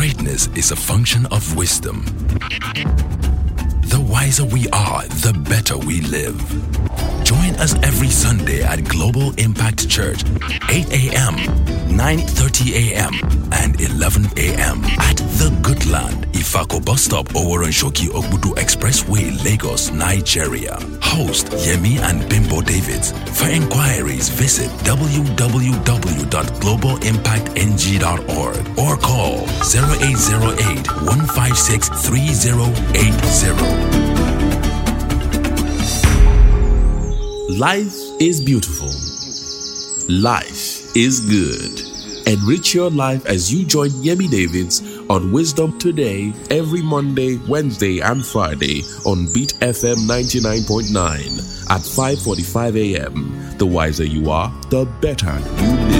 Greatness is a function of wisdom. The wiser we are, the better we live. Join us every Sunday at Global Impact Church, 8 a.m., 9.30 a.m., and 11 a.m. at The Good Bus Stop, Oworonshoki Ogbudu Expressway, Lagos, Nigeria. Host Yemi and Bimbo Davids. For inquiries, visit www.globalimpactng.org or call 0808 156 3080. Life is beautiful. Life is good. Enrich your life as you join Yemi Davids on Wisdom Today every Monday, Wednesday, and Friday on Beat FM 99.9 at 5:45 a.m. The wiser you are, the better you live.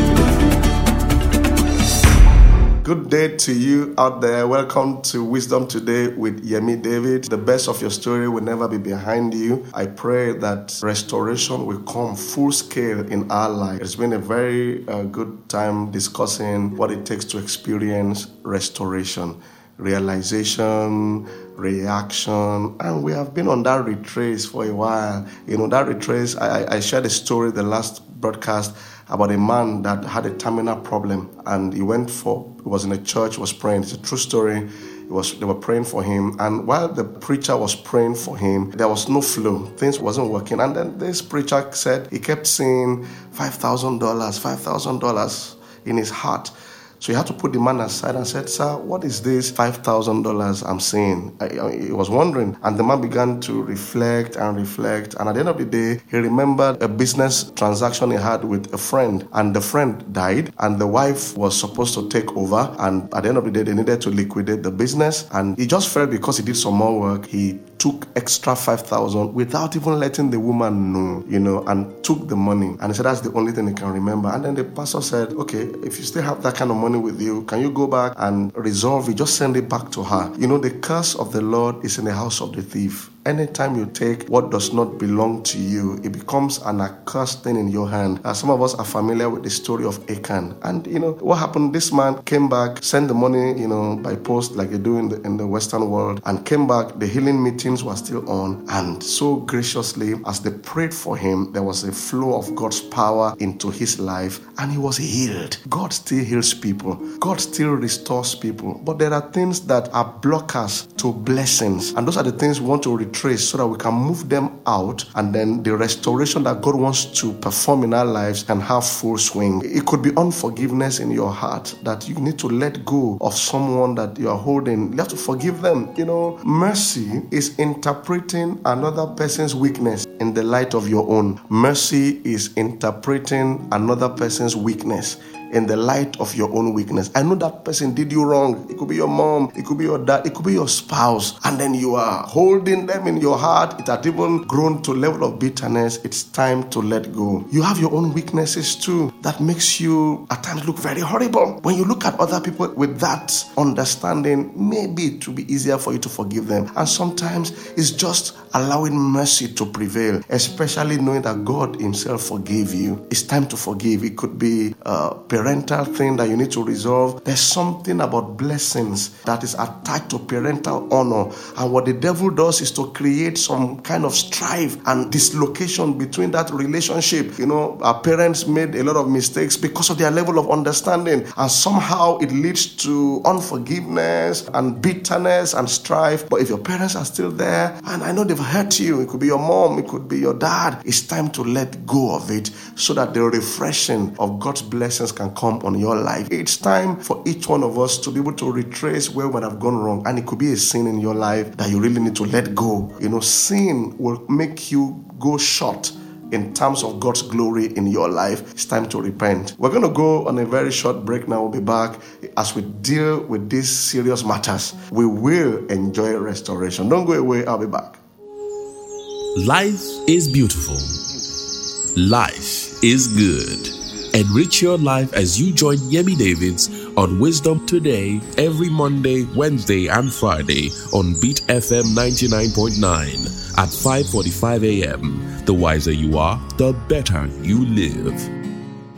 Good day to you out there. Welcome to Wisdom Today with Yemi David. The best of your story will never be behind you. I pray that restoration will come full scale in our life. It's been a very uh, good time discussing what it takes to experience restoration, realization, reaction, and we have been on that retrace for a while. You know, that retrace, I, I shared a story the last broadcast about a man that had a terminal problem and he went for he was in a church was praying. It's a true story. It was they were praying for him and while the preacher was praying for him there was no flow. Things wasn't working. And then this preacher said he kept saying $5000 $5000 in his heart so he had to put the man aside and said, Sir, what is this $5,000 I'm saying? I, I, he was wondering. And the man began to reflect and reflect. And at the end of the day, he remembered a business transaction he had with a friend. And the friend died. And the wife was supposed to take over. And at the end of the day, they needed to liquidate the business. And he just felt because he did some more work, he took extra 5000 without even letting the woman know, you know, and took the money. And he said that's the only thing he can remember. And then the pastor said, okay, if you still have that kind of money with you, can you go back and resolve it? Just send it back to her. You know, the curse of the Lord is in the house of the thief. Anytime you take what does not belong to you, it becomes an accursed thing in your hand. Some of us are familiar with the story of Achan. And, you know, what happened? This man came back, sent the money, you know, by post like they do in the, in the Western world, and came back. The healing meetings were still on. And so graciously, as they prayed for him, there was a flow of God's power into his life, and he was healed. God still heals people, God still restores people. But there are things that are blockers to blessings. And those are the things we want to retrace so that we can move them out and then the restoration that God wants to perform in our lives can have full swing. It could be unforgiveness in your heart that you need to let go of someone that you are holding. You have to forgive them. You know, mercy is interpreting another person's weakness in the light of your own. Mercy is interpreting another person's weakness in the light of your own weakness. I know that person did you wrong. It could be your mom, it could be your dad, it could be your spouse, and then you are holding them in your heart. It had even grown to level of bitterness. It's time to let go. You have your own weaknesses too. That makes you at times look very horrible. When you look at other people with that understanding, maybe it will be easier for you to forgive them. And sometimes it's just allowing mercy to prevail, especially knowing that God Himself forgave you. It's time to forgive. It could be uh, parental thing that you need to resolve. There's something about blessings that is attached to parental honor. And what the devil does is to create some kind of strife and dislocation between that relationship. You know, our parents made a lot of mistakes because of their level of understanding. And somehow it leads to unforgiveness and bitterness and strife. But if your parents are still there, and I know they've hurt you, it could be your mom, it could be your dad, it's time to let go of it so that the refreshing of God's blessings can come on your life. It's time for each one of us to be able to retrace where we have gone wrong. And it could be a sin in your life that you really need to let go. You know, sin will make you go short in terms of God's glory in your life, it's time to repent. We're going to go on a very short break now. We'll be back as we deal with these serious matters. We will enjoy restoration. Don't go away, I'll be back. Life is beautiful. Life is good. Enrich your life as you join Yemi Davids on Wisdom Today every Monday, Wednesday, and Friday on Beat FM 99.9 at 5:45 a.m. The wiser you are, the better you live.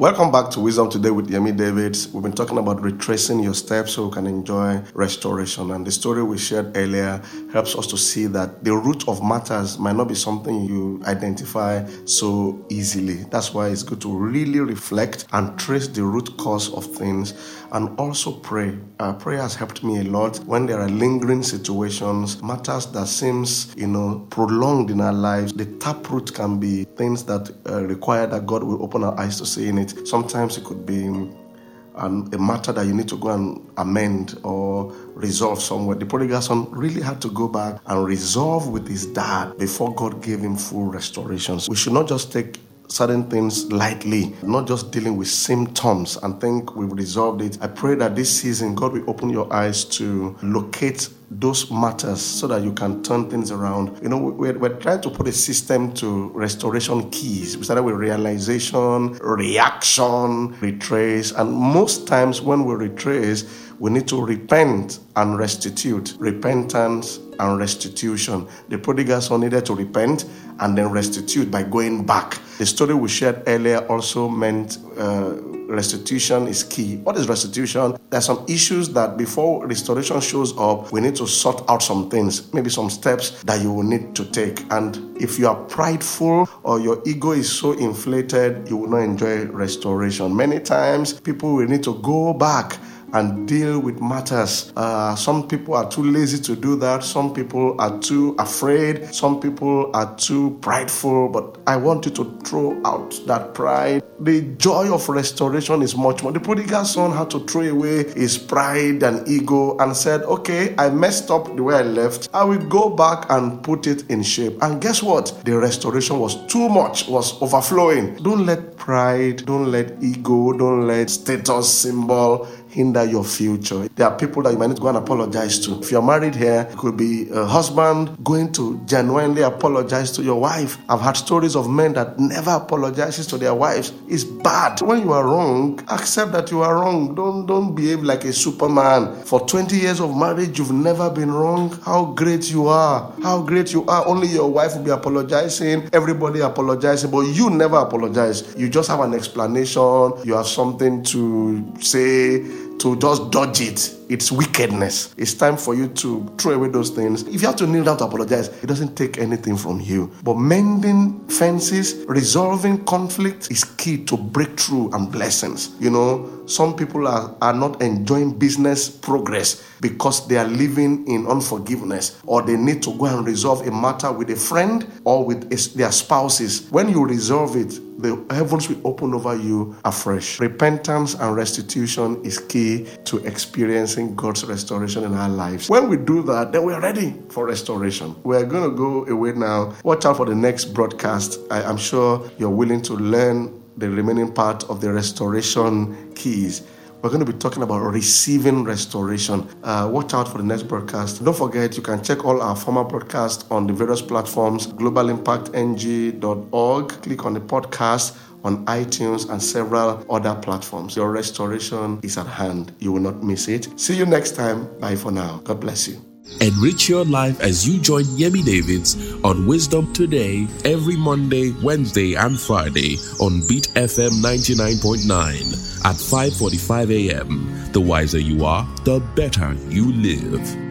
Welcome back to Wisdom Today with Yemi Davids. We've been talking about retracing your steps so we can enjoy restoration. And the story we shared earlier helps us to see that the root of matters might not be something you identify so easily. That's why it's good to really reflect and trace the root cause of things and also pray. Uh, prayer has helped me a lot when there are lingering situations, matters that seems, you know, prolonged in our lives. The taproot can be things that uh, require that God will open our eyes to see in it Sometimes it could be um, a matter that you need to go and amend or resolve somewhere. The prodigal son really had to go back and resolve with his dad before God gave him full restorations. We should not just take certain things lightly, not just dealing with symptoms and think we've resolved it. I pray that this season God will open your eyes to locate those matters so that you can turn things around. You know, we're, we're trying to put a system to restoration keys. We started with realization, reaction, retrace, and most times when we retrace, we need to repent and restitute. Repentance and restitution. The prodigal son needed to repent and then restitute by going back. The story we shared earlier also meant uh, restitution is key. What is restitution? There are some issues that before restoration shows up, we need to sort out some things, maybe some steps that you will need to take. And if you are prideful or your ego is so inflated, you will not enjoy restoration. Many times, people will need to go back and deal with matters. Uh, some people are too lazy to do that. Some people are too afraid. Some people are too prideful. But I want you to throw out that pride. The joy of restoration is much more. The prodigal son had to throw away his pride and ego and said, Okay, I messed up the way I left. I will go back and put it in shape. And guess what? The restoration was too much, was overflowing. Don't let pride, don't let ego, don't let status symbol hinder your future. There are people that you might need to go and apologize to. If you're married here, it could be a husband going to genuinely apologize to your wife. I've had stories of men that never apologizes to their wives. It's bad. When you are wrong, accept that you are wrong. Don't don't behave like a superman. For 20 years of marriage, you've never been wrong. How great you are. How great you are. Only your wife will be apologizing. Everybody apologizing, but you never apologize. You just have an explanation. You have something to say to just dodge it. It's wickedness. It's time for you to throw away those things. If you have to kneel down to apologize, it doesn't take anything from you. But mending fences, resolving conflict is key to breakthrough and blessings. You know, some people are, are not enjoying business progress because they are living in unforgiveness or they need to go and resolve a matter with a friend or with their spouses. When you resolve it, the heavens will open over you afresh. Repentance and restitution is key to experiencing God's restoration in our lives. When we do that, then we are ready for restoration. We're going to go away now. Watch out for the next broadcast. I am sure you're willing to learn the remaining part of the restoration keys we're going to be talking about receiving restoration. Uh, watch out for the next broadcast. Don't forget, you can check all our former broadcasts on the various platforms globalimpactng.org. Click on the podcast on iTunes and several other platforms. Your restoration is at hand. You will not miss it. See you next time. Bye for now. God bless you. Enrich your life as you join Yemi Davids on Wisdom Today every Monday, Wednesday, and Friday on Beat FM 99.9 at 5:45 a.m. The wiser you are, the better you live.